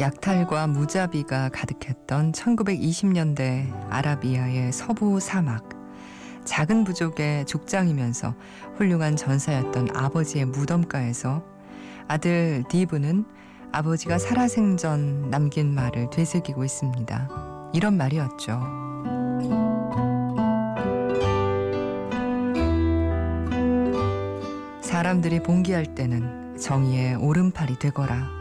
약탈과 무자비가 가득했던 1920년대 아라비아의 서부 사막. 작은 부족의 족장이면서 훌륭한 전사였던 아버지의 무덤가에서 아들 디브는 아버지가 살아생전 남긴 말을 되새기고 있습니다. 이런 말이었죠. 사람들이 봉기할 때는 정의의 오른팔이 되거라.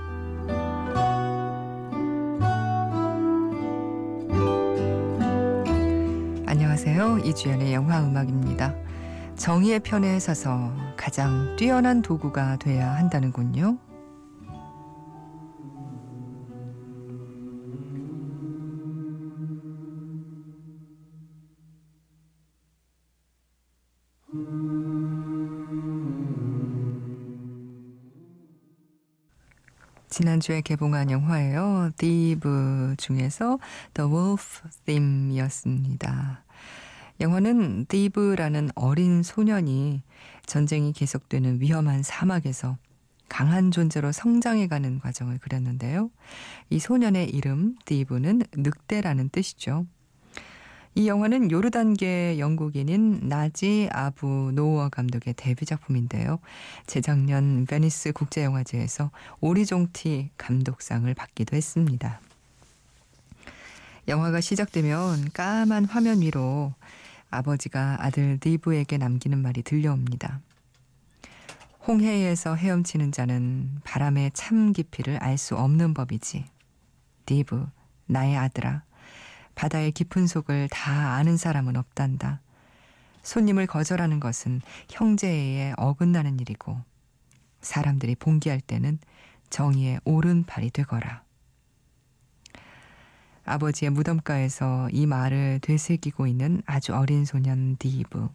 이주연의 영화 음악입니다. 정의의 편에 서서 가장 뛰어난 도구가 돼야 한다는군요. 지난주에 개봉한 영화예요. 디브 중에서 The Wolf Theme이었습니다. 영화는 디브라는 어린 소년이 전쟁이 계속되는 위험한 사막에서 강한 존재로 성장해가는 과정을 그렸는데요. 이 소년의 이름 디브는 늑대라는 뜻이죠. 이 영화는 요르단계 영국인인 나지 아부 노어 감독의 데뷔 작품인데요. 재작년 베니스 국제영화제에서 오리종티 감독상을 받기도 했습니다. 영화가 시작되면 까만 화면 위로 아버지가 아들 디브에게 남기는 말이 들려옵니다. 홍해에서 헤엄치는 자는 바람의 참 깊이를 알 수 없는 법이지. 디브, 나의 아들아. 바다의 깊은 속을 다 아는 사람은 없단다. 손님을 거절하는 것은 형제에 어긋나는 일이고 사람들이 봉기할 때는 정의의 오른팔이 되거라. 아버지의 무덤가에서 이 말을 되새기고 있는 아주 어린 소년 디브.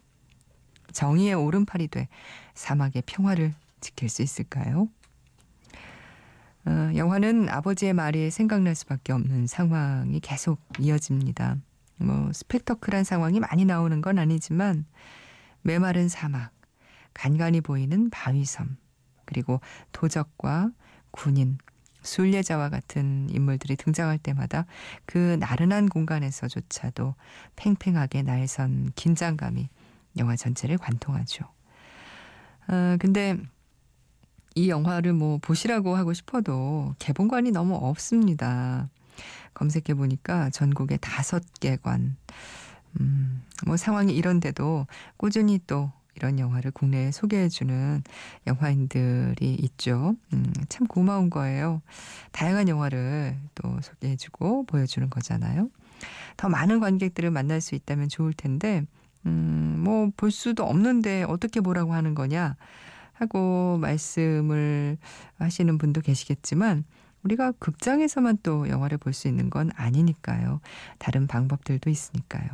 정의의 오른팔이 돼 사막의 평화를 지킬 수 있을까요? 어, 영화는 아버지의 말이 생각날 수밖에 없는 상황이 계속 이어집니다. 뭐 스펙터클한 상황이 많이 나오는 건 아니지만 메마른 사막, 간간히 보이는 바위섬, 그리고 도적과 군인, 순례자와 같은 인물들이 등장할 때마다 그 나른한 공간에서조차도 팽팽하게 날선 긴장감이 영화 전체를 관통하죠. 어, 근데 이 영화를 뭐 보시라고 하고 싶어도 개봉관이 너무 없습니다. 검색해 보니까 전국에 다섯 개관. 음, 뭐 상황이 이런데도 꾸준히 또 이런 영화를 국내에 소개해주는 영화인들이 있죠. 음, 참 고마운 거예요. 다양한 영화를 또 소개해주고 보여주는 거잖아요. 더 많은 관객들을 만날 수 있다면 좋을 텐데, 음, 뭐 볼 수도 없는데 어떻게 보라고 하는 거냐. 하고 말씀을 하시는 분도 계시겠지만 우리가 극장에서만 또 영화를 볼 수 있는 건 아니니까요. 다른 방법들도 있으니까요.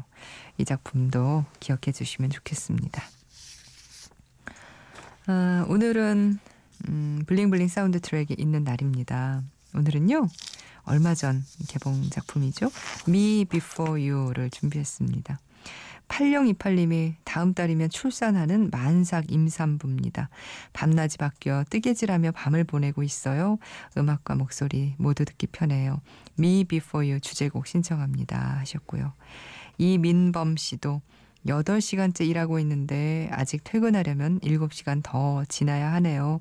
이 작품도 기억해 주시면 좋겠습니다. 아, 오늘은 음, bling bling 사운드 트랙이 있는 날입니다. 오늘은요. 얼마 전 개봉 작품이죠. Me Before You를 준비했습니다. 8028님이 다음 달이면 출산하는 만삭 임산부입니다. 밤낮이 바뀌어 뜨개질하며 밤을 보내고 있어요. 음악과 목소리 모두 듣기 편해요. Me Before You 주제곡 신청합니다 하셨고요. 이민범 씨도 8시간째 일하고 있는데 아직 퇴근하려면 7시간 더 지나야 하네요.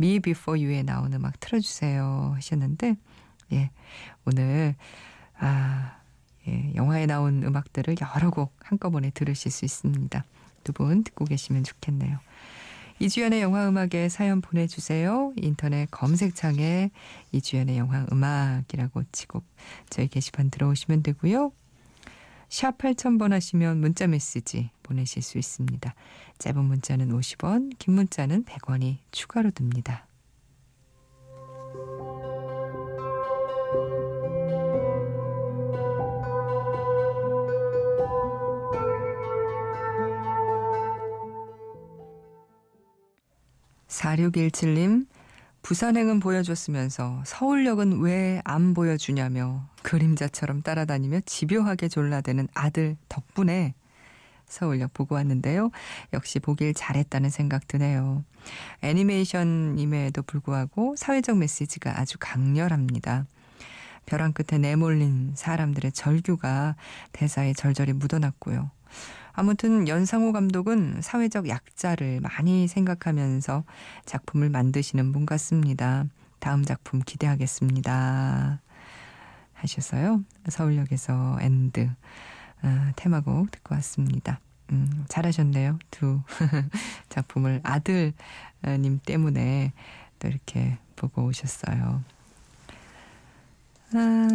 Me Before You에 나온 음악 틀어주세요 하셨는데 예 오늘 아 예, 영화에 나온 음악들을 여러 곡 한꺼번에 들으실 수 있습니다. 두 분 듣고 계시면 좋겠네요. 이주연의 영화 음악에 사연 보내주세요. 인터넷 검색창에 이주연의 영화 음악이라고 치고 저희 게시판 들어오시면 되고요. 샵 8000번 하시면 문자 메시지 보내실 수 있습니다. 짧은 문자는 50원, 긴 문자는 100원이 추가로 듭니다. 4617님, 부산행은 보여줬으면서 서울역은 왜 안 보여주냐며 그림자처럼 따라다니며 집요하게 졸라대는 아들 덕분에 서울역 보고 왔는데요. 역시 보길 잘했다는 생각 드네요. 애니메이션임에도 불구하고 사회적 메시지가 아주 강렬합니다. 벼랑 끝에 내몰린 사람들의 절규가 대사에 절절히 묻어났고요. 아무튼 연상호 감독은 사회적 약자를 많이 생각하면서 작품을 만드시는 분 같습니다. 다음 작품 기대하겠습니다. 하셔서요. 서울역에서 end 아, 테마곡 듣고 왔습니다. 음, 잘하셨네요. 두 작품을 아들님 때문에 또 이렇게 보고 오셨어요. 아,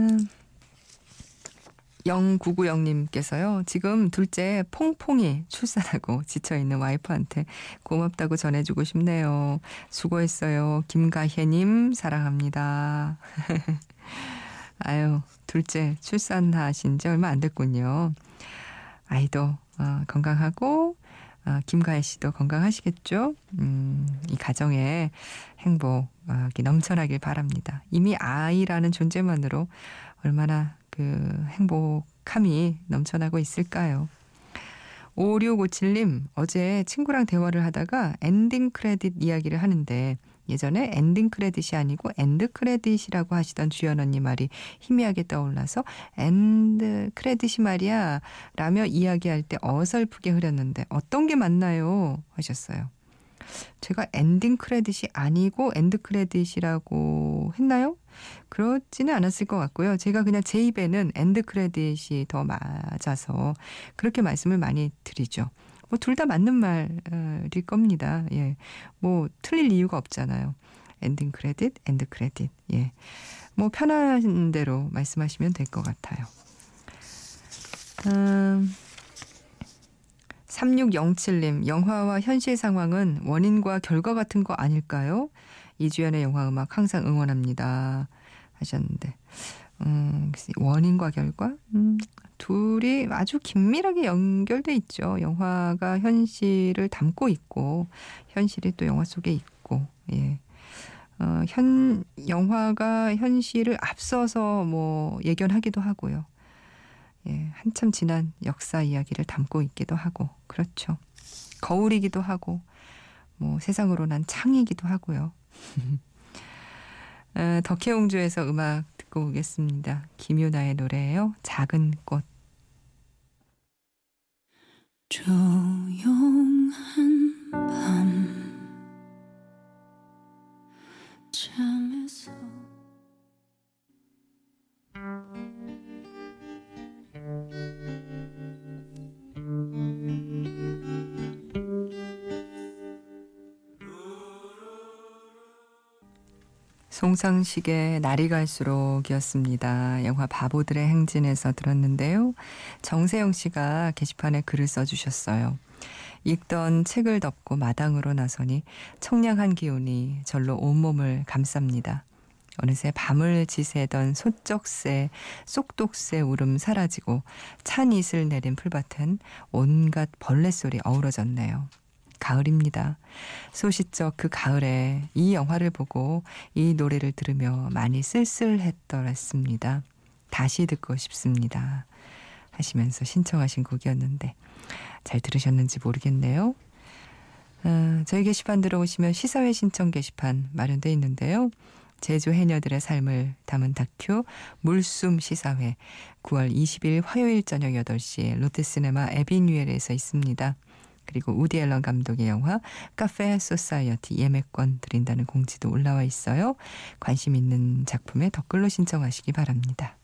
0990님께서요. 지금 둘째 퐁퐁이 출산하고 지쳐있는 와이프한테 고맙다고 전해주고 싶네요. 수고했어요. 김가혜님 사랑합니다. 아유 둘째 출산하신 지 얼마 안 됐군요. 아이도 어, 건강하고 어, 김가혜 씨도 건강하시겠죠? 음, 이 가정에 행복이 넘쳐나길 바랍니다. 이미 아이라는 존재만으로 얼마나 그 행복함이 넘쳐나고 있을까요? 5657님, 어제 친구랑 대화를 하다가 엔딩 크레딧 이야기를 하는데 예전에 엔딩 크레딧이 아니고 엔드 크레딧이라고 하시던 주연 언니 말이 희미하게 떠올라서 엔드 크레딧이 말이야 라며 이야기할 때 어설프게 흐렸는데 어떤 게 맞나요? 하셨어요. 제가 엔딩 크레딧이 아니고 엔드 크레딧이라고 했나요? 그렇지는 않았을 것 같고요. 제가 그냥 제 입에는 엔드 크레딧이 더 맞아서 그렇게 말씀을 많이 드리죠. 뭐 둘 다 맞는 말일 겁니다. 예. 뭐 틀릴 이유가 없잖아요. 엔딩 크레딧, 엔드 크레딧. 예. 뭐 편한 대로 말씀하시면 될 것 같아요. 음, 3607님, 영화와 현실 상황은 원인과 결과 같은 거 아닐까요? 이주연의 영화 음악 항상 응원합니다. 하셨는데. 음, 원인과 결과? 음, 둘이 아주 긴밀하게 연결돼 있죠. 영화가 현실을 담고 있고, 현실이 또 영화 속에 있고, 예. 어, 현, 영화가 현실을 앞서서 뭐 예견하기도 하고요. 예, 한참 지난 역사 이야기를 담고 있기도 하고, 그렇죠. 거울이기도 하고, 뭐 세상으로 난 창이기도 하고요. 어, 덕혜옹주에서 음악 듣고 오겠습니다. 김유나의 노래예요. 작은 꽃. 조용한 밤 잠에서 송상식의 날이 갈수록이었습니다. 영화 바보들의 행진에서 들었는데요. 정세영 씨가 게시판에 글을 써주셨어요. 읽던 책을 덮고 마당으로 나서니 청량한 기운이 절로 온몸을 감쌉니다. 어느새 밤을 지새던 소쩍새, 쏙독새 울음 사라지고 찬 이슬 내린 풀밭은 온갖 벌레 소리 어우러졌네요. 가을입니다. 소시적 그 가을에 이 영화를 보고 이 노래를 들으며 많이 쓸쓸했더랬습니다. 다시 듣고 싶습니다. 하시면서 신청하신 곡이었는데 잘 들으셨는지 모르겠네요. 어, 저희 게시판 들어오시면 시사회 신청 게시판 마련돼 있는데요. 제주 해녀들의 삶을 담은 다큐 물숨 시사회 9월 20일 화요일 저녁 8시에 롯데시네마 에비뉴엘에서 있습니다. 그리고 우디 앨런 감독의 영화 카페 소사이어티 예매권 드린다는 공지도 올라와 있어요. 관심 있는 작품에 댓글로 신청하시기 바랍니다.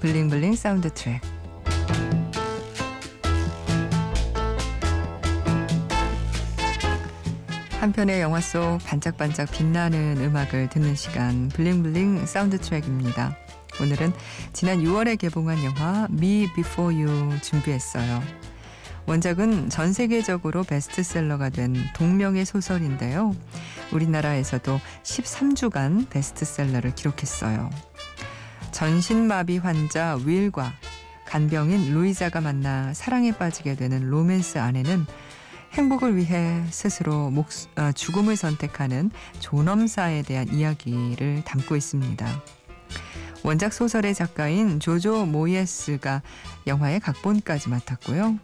블링블링 사운드 트랙 한 편의 영화 속 반짝반짝 빛나는 음악을 듣는 시간 블링블링 사운드 트랙입니다. 오늘은 지난 6월에 개봉한 영화 Me Before You 준비했어요. 원작은 전 세계적으로 베스트셀러가 된 동명의 소설인데요. 우리나라에서도 13주간 베스트셀러를 기록했어요. 전신마비 환자 윌과 간병인 루이자가 만나 사랑에 빠지게 되는 로맨스 안에는 행복을 위해 스스로 목, 어, 죽음을 선택하는 존엄사에 대한 이야기를 담고 있습니다. 원작 소설의 작가인 조조 모예스가 영화의 각본까지 맡았고요.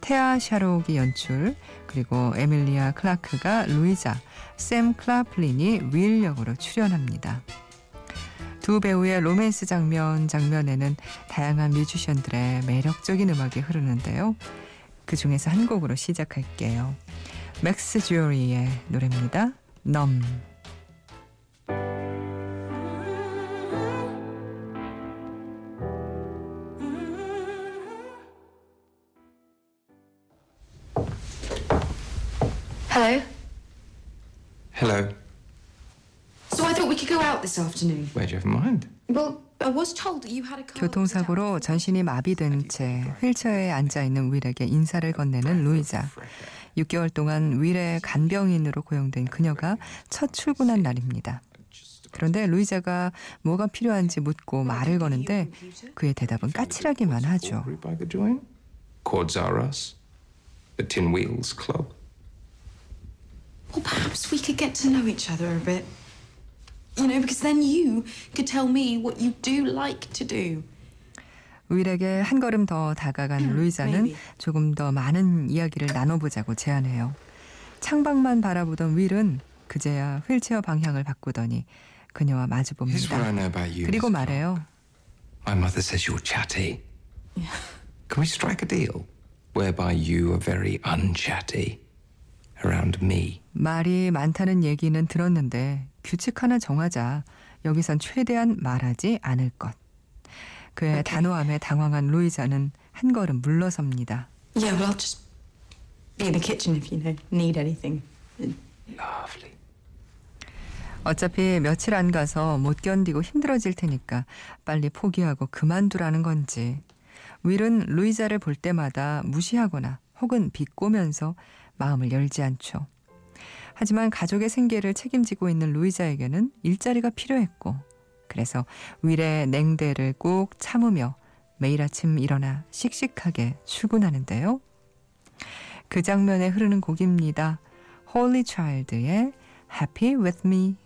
테아 샤록이 연출, 그리고 에밀리아 클라크가 루이자, 샘 클라플린이 윌 역으로 출연합니다. 두 배우의 로맨스 장면 장면에는 다양한 뮤지션들의 매력적인 음악이 흐르는데요. 그 중에서 한 곡으로 시작할게요. 맥스 주어리의 노래입니다. 넘. Hello. Hello. So I thought we could go out this afternoon. Where'd you have in mind? Well, I was told that you had a car. 교통사고로 전신이 마비된 채 휠체어에 앉아 있는 윌에게 인사를 건네는 루이자. 6개월 동안 윌의 간병인으로 고용된 그녀가 첫 출근한 날입니다. 그런데 루이자가 뭐가 필요한지 묻고 말을 거는데 그의 대답은 까칠하기만 하죠. Every bike a join? Chords are us. The Tin Wheels Club. Well, perhaps we could get to know each other a bit. You know, because then you could tell me what you do like to do. 윌에게 한 걸음 더 다가간 루이자는. 조금 더 많은 이야기를 나눠보자고 제안해요. 창밖만 바라보던 윌은 그제야 휠체어 방향을 바꾸더니 그녀와 마주 봅니다. know about you. 그리고. 말해요. My mother says you're chatty. Can we strike a deal whereby you are very unchatty around me? 말이 많다는 얘기는 들었는데 규칙 하나 정하자. 여기선 최대한 말하지 않을 것. 그의 단호함에 당황한 루이자는 한 걸음 물러섭니다. Yeah, well, I'll just be in the kitchen if you know, need anything. Lovely. 어차피 며칠 안 가서 못 견디고 힘들어질 테니까 빨리 포기하고 그만두라는 건지. 윌은 루이자를 볼 때마다 무시하거나 혹은 비꼬면서 마음을 열지 않죠. 하지만 가족의 생계를 책임지고 있는 루이자에게는 일자리가 필요했고, 그래서 윌의 냉대를 꾹 참으며 매일 아침 일어나 씩씩하게 출근하는데요. 그 장면에 흐르는 곡입니다. Holy Child의 Happy With Me.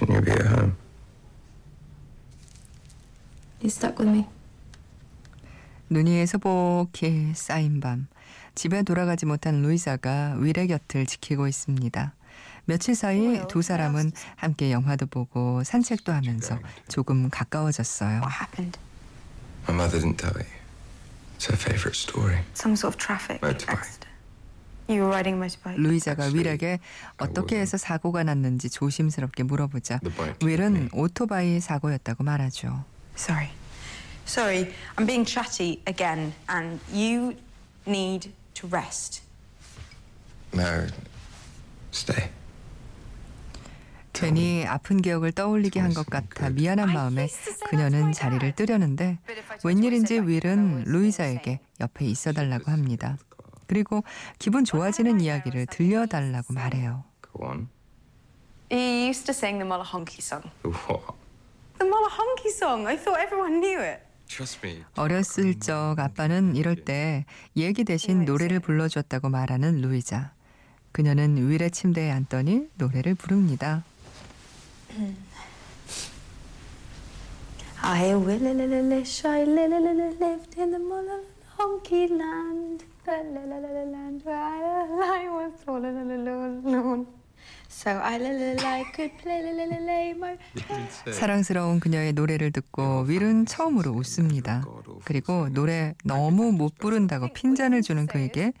Shouldn't you be at home? You stuck with me. 눈이 소복히 쌓인 밤 집에 돌아가지 못한 루이사가 윌의 곁을 지키고 있습니다. 며칠 사이 두 사람은 함께 영화도 보고 산책도 하면서 조금 가까워졌어요. What happened? My mother didn't tell you. It's her favorite story. Some sort of traffic accident. You were riding a motorbike. 루이자가 윌에게 어떻게 해서 사고가 났는지 조심스럽게 물어보자. 윌은 오토바이 사고였다고 말하죠. Sorry. Sorry, I'm being chatty again, and you need to rest. No. Stay. 괜히 아픈 기억을 떠올리게 한 것 같아 미안한 마음에 그녀는 자리를 뜨려는데 웬일인지 윌은 루이자에게 옆에 있어달라고 합니다. 그리고 기분 좋아지는 이야기를 들려달라고 말해요. Go on. You used to sing the Mulahonky song. What? The Mulahonky song. I thought everyone knew it. Trust me. 어렸을 적 아빠는 이럴 때 얘기 대신 노래를 불러줬다고 말하는 루이자. 그녀는 윌의 침대에 앉더니 노래를 부릅니다. I will I lived in the Mulahonky land. Land where I was all alone. So I I could play my 사랑스러운 그녀의 노래를 듣고 윌은 처음으로 웃습니다. 그리고 노래 너무 못 부른다고 핀잔을 주는 그에게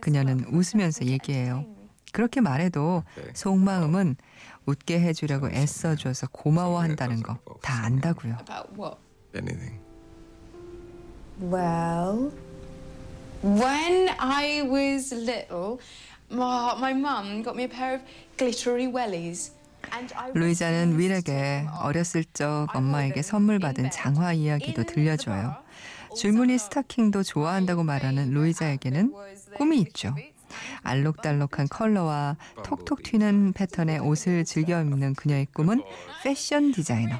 그녀는 웃으면서 얘기해요. 그렇게 말해도 속마음은 웃게 해주려고 애써줘서 고마워한다는 거 다 안다고요. About what? Anything. Well, when I was little, my, mum got me a pair of glittery wellies. 루이자는 윌에게. 어렸을 적 엄마에게 선물 받은 장화 이야기도 들려줘요. 줄무늬 스타킹도 좋아한다고 말하는 루이자에게는 꿈이 있죠. 알록달록한 컬러와 톡톡 튀는 패턴의 옷을 즐겨 입는 그녀의 꿈은 패션 디자이너.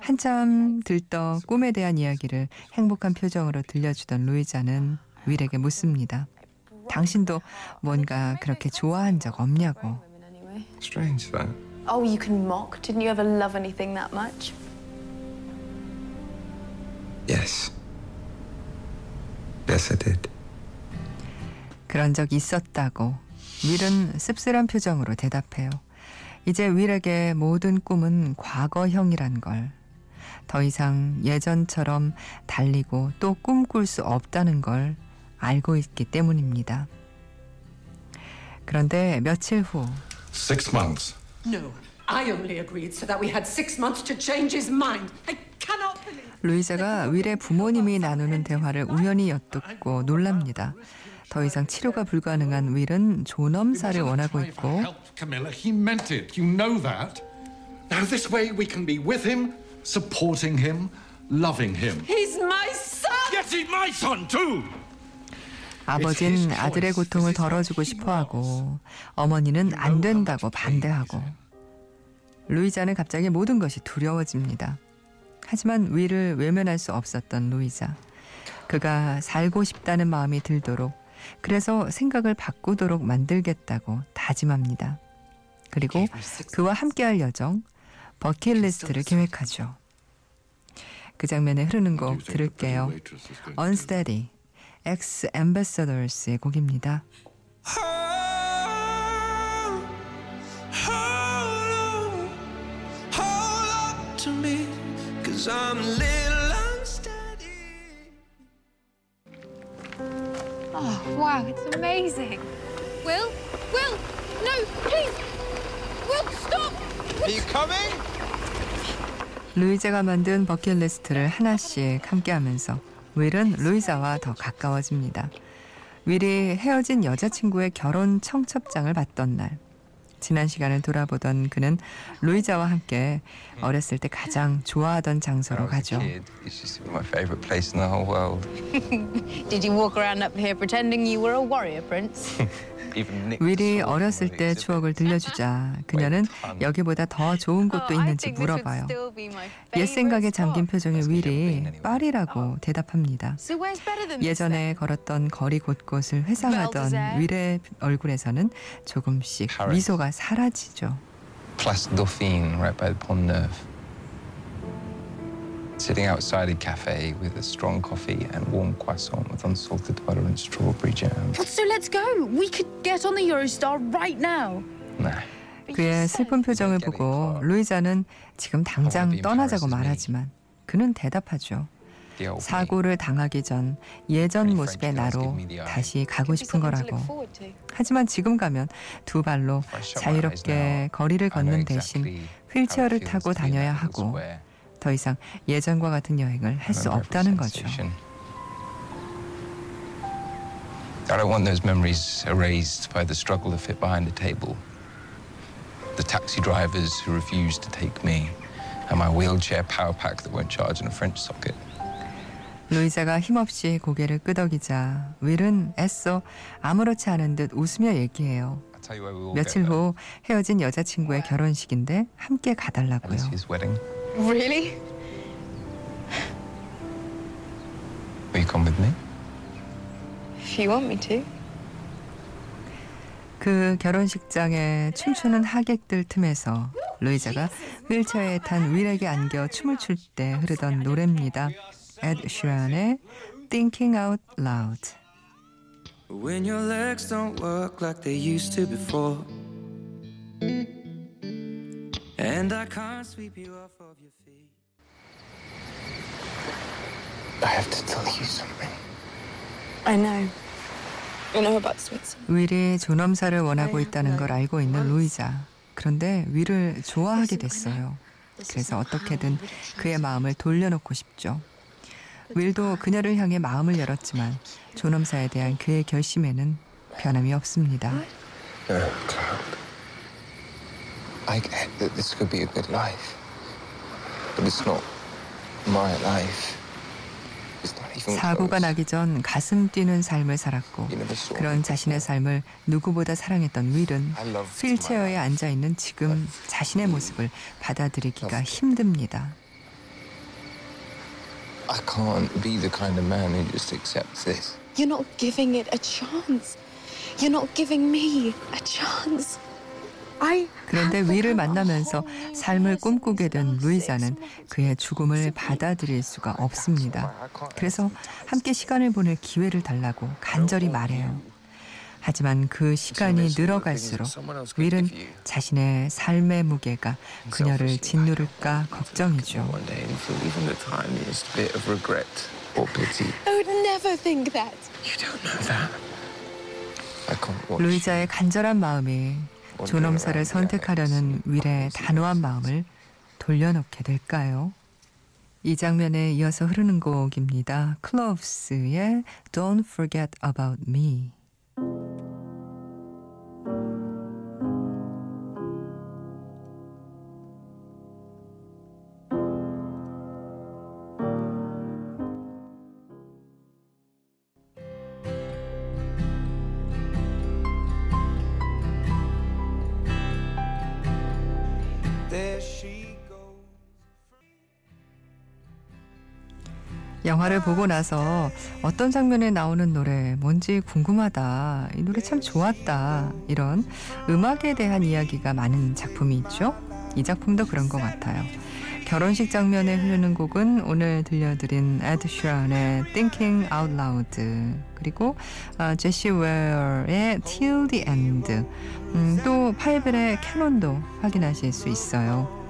한참 들떠 꿈에 대한 이야기를 행복한 표정으로 들려주던 루이자는 윌에게 묻습니다. 당신도 뭔가 그렇게 좋아한 적 없냐고. Strange that. Oh, you can mock. Didn't you ever love anything that much? Yes. Yes, I did. 그런 적 있었다고 윌은 씁쓸한 표정으로 대답해요. 이제 윌에게 모든 꿈은 과거형이란 걸. 더 이상 예전처럼 달리고 또 꿈꿀 수 없다는 걸 알고 있기 때문입니다. 그런데 며칠 후 Six months. No, I only agreed so that we had six months to change his mind. I cannot believe. 루이자가 윌의 부모님이 나누는 대화를 우연히 엿듣고 놀랍니다. 더 이상 치료가 불가능한 윌은 존엄사를 원하고 있고 Help Camilla. He meant it. You know that. Now this way we can be with him, supporting him, loving him. He's my son! Yes, he's my son too. 아버진 아들의 고통을 덜어주고 싶어하고 어머니는 안 된다고 반대하고 루이자는 갑자기 모든 것이 두려워집니다. 하지만 윌을 외면할 수 없었던 루이자. 그가 살고 싶다는 마음이 들도록 그래서 생각을 바꾸도록 만들겠다고 다짐합니다. 그리고 그와 함께할 여정 버킷리스트를 계획하죠. 그 장면에 흐르는 곡 들을게요. Unsteady, X Ambassadors의 곡입니다. Hold on, hold on to me, cause I'm a little unsteady. Oh, wow, it's amazing. Will? Will? No, please! Will, stop! Are you coming? 루이자가 만든 버킷리스트를 하나씩 함께하면서 윌은 루이자와 더 가까워집니다. 윌이 헤어진 여자친구의 결혼 청첩장을 받던 날 지난 시간을 돌아보던 그는 루이자와 함께 어렸을 때 가장 좋아하던 장소로 가죠. Did you walk around up here pretending you were a warrior prince? Even Nick 윌이 어렸을 때. 추억을 들려주자 그녀는 여기보다 더 좋은 곳도 Oh, 있는지 물어봐요. 옛 생각에. 잠긴 표정의 윌이. 파리라고 대답합니다. So where's better than this 예전에 걸었던 거리 곳곳을 회상하던. 윌의 얼굴에서는 조금씩. 미소가 사라지죠. Place Dauphine, right by the Pont Neuf. Sitting outside a cafe with a strong coffee and warm croissant with unsalted butter and strawberry jam. So let's go. We could get on the Eurostar right now. Nah. 그의 슬픈 표정을 보고 루이자는 지금 당장 떠나자고 말하지만 그는 대답하죠. The. 사고를 당하기 전 예전 모습의 나로 다시 가고 싶은 거라고. 하지만 지금 가면 두 발로 자유롭게 거리를 걷는 대신 휠체어를 타고 다녀야 하고. 더 이상 예전과 같은 여행을 할 수 없다는 거죠. I don't want those memories erased by the struggle to fit behind a table. The taxi drivers who refused to take me, and my wheelchair power pack that won't charge in a French socket. 루이자가 힘없이 고개를 끄덕이자 윌은 애써 아무렇지 않은 듯 웃으며 얘기해요. 며칠. 후 헤어진 여자친구의 결혼식인데 함께 가달라고요. Really? Will you come with me? If you want me to. 그 결혼식장에 춤추는 하객들 틈에서 루이자가 휠체어에 탄 윌에게 안겨 춤을 출 때 흐르던 노래입니다. 에드 슈란의 Thinking Out Loud. When your legs don't work like they used to before. And I can't sweep you off of your feet. I have to tell you something. I know. I know about Switzerland. 윌이 존엄사를 원하고 있다는 걸 알고 있는 루이자. 그런데 윌을 좋아하게 됐어요. 그래서 어떻게든 그의 마음을 돌려놓고 싶죠. 윌도 그녀를 향해 마음을 열었지만 존엄사에 대한 그의 결심에는 변함이 없습니다. No, Cloud. I get that this could be a good life. But it's not my life. It's not even 사고가. 나기 전 가슴 뛰는 삶을 살았고 그런 자신의. 삶을 누구보다 사랑했던 윌은 휠체어에. 앉아 있는 지금 자신의 모습을 받아들이기가 힘듭니다. I can't be the kind of man who just accepts this. You're not giving it a chance. You're not giving me a chance. I 그런데 위를 만나면서 삶을 꿈꾸게 된 루이자는 그의 죽음을 받아들일 수가 없습니다. 그래서 함께 시간을 보낼 기회를 달라고 간절히 말해요. 하지만 그 시간이 늘어갈수록 윌은 자신의 삶의 무게가 그녀를 짓누를까 걱정이죠. 루이자의 간절한 마음이 존엄사를 선택하려는 윌의 단호한 마음을 돌려놓게 될까요? 이 장면에 이어서 흐르는 곡입니다. 클로브스의 Don't Forget About Me. 영화를 보고 나서 어떤 장면에 나오는 노래 뭔지 궁금하다. 이 노래 참 좋았다. 이런 음악에 대한 이야기가 많은 작품이 있죠. 이 작품도 그런 것 같아요. 결혼식 장면에 흐르는 곡은 오늘 들려드린 에드 슈런의 Thinking Out Loud 그리고 어, 제시 웨어의 Till the End 음, 또 파헬벨의 캐논도 확인하실 수 있어요.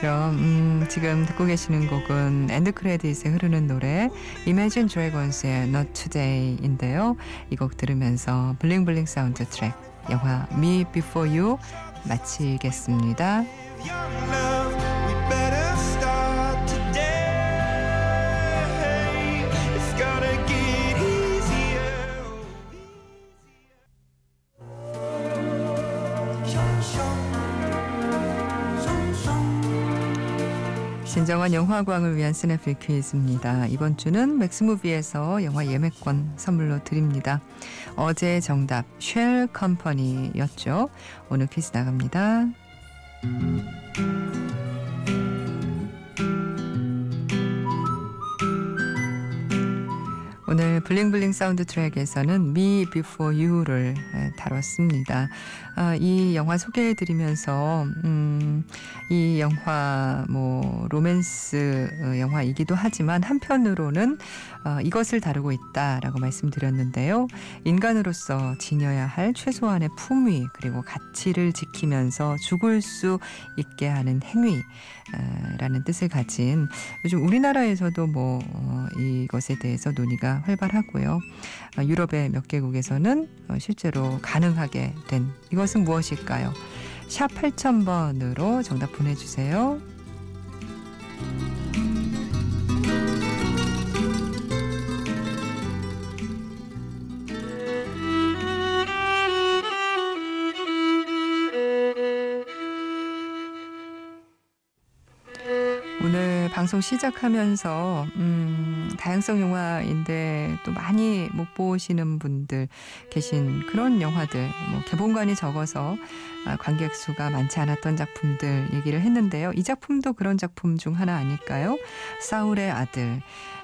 그럼 음, 지금 듣고 계시는 곡은 엔드 크레딧에 흐르는 노래 Imagine Dragons의 Not Today인데요. 이 곡 들으면서 블링블링 사운드 트랙 영화 Me Before You 마치겠습니다. 진정한 영화광을 위한 스냅필 퀴즈입니다. 이번 주는 맥스무비에서 영화 예매권 선물로 드립니다. 어제 정답 쉘 컴퍼니였죠. 오늘 퀴즈 나갑니다. 블링블링 사운드 트랙에서는 Me Before You를 에, 다뤘습니다. 아, 이 영화 소개해드리면서 음, 이 영화 뭐 로맨스 어, 영화이기도 하지만 한편으로는 어, 이것을 다루고 있다라고 말씀드렸는데요. 인간으로서 지녀야 할 최소한의 품위 그리고 가치를 지키면서 죽을 수 있게 하는 행위 라는 뜻을 가진 요즘 우리나라에서도 뭐 어, 이것에 대해서 논의가 활발하고 요. 어, 유럽의 몇 개국에서는 어, 실제로 가능하게 된 이것은 무엇일까요? 샵 8000번으로 정답 보내주세요. 방송 시작하면서 음, 다양성 영화인데 또 많이 못 보시는 분들 계신 그런 영화들 뭐 개봉관이 적어서 아, 관객 수가 많지 않았던 작품들 얘기를 했는데요. 이 작품도 그런 작품 중 하나 아닐까요? 사울의 아들.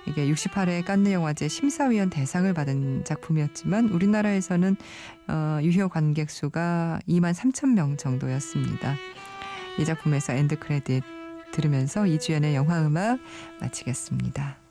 이게 68회 깐느 영화제 심사위원 대상을 받은 작품이었지만 우리나라에서는 어, 유효 관객 수가 2만 3천 명 정도였습니다. 이 작품에서 엔드 크레딧 들으면서 이주연의 영화 음악 마치겠습니다.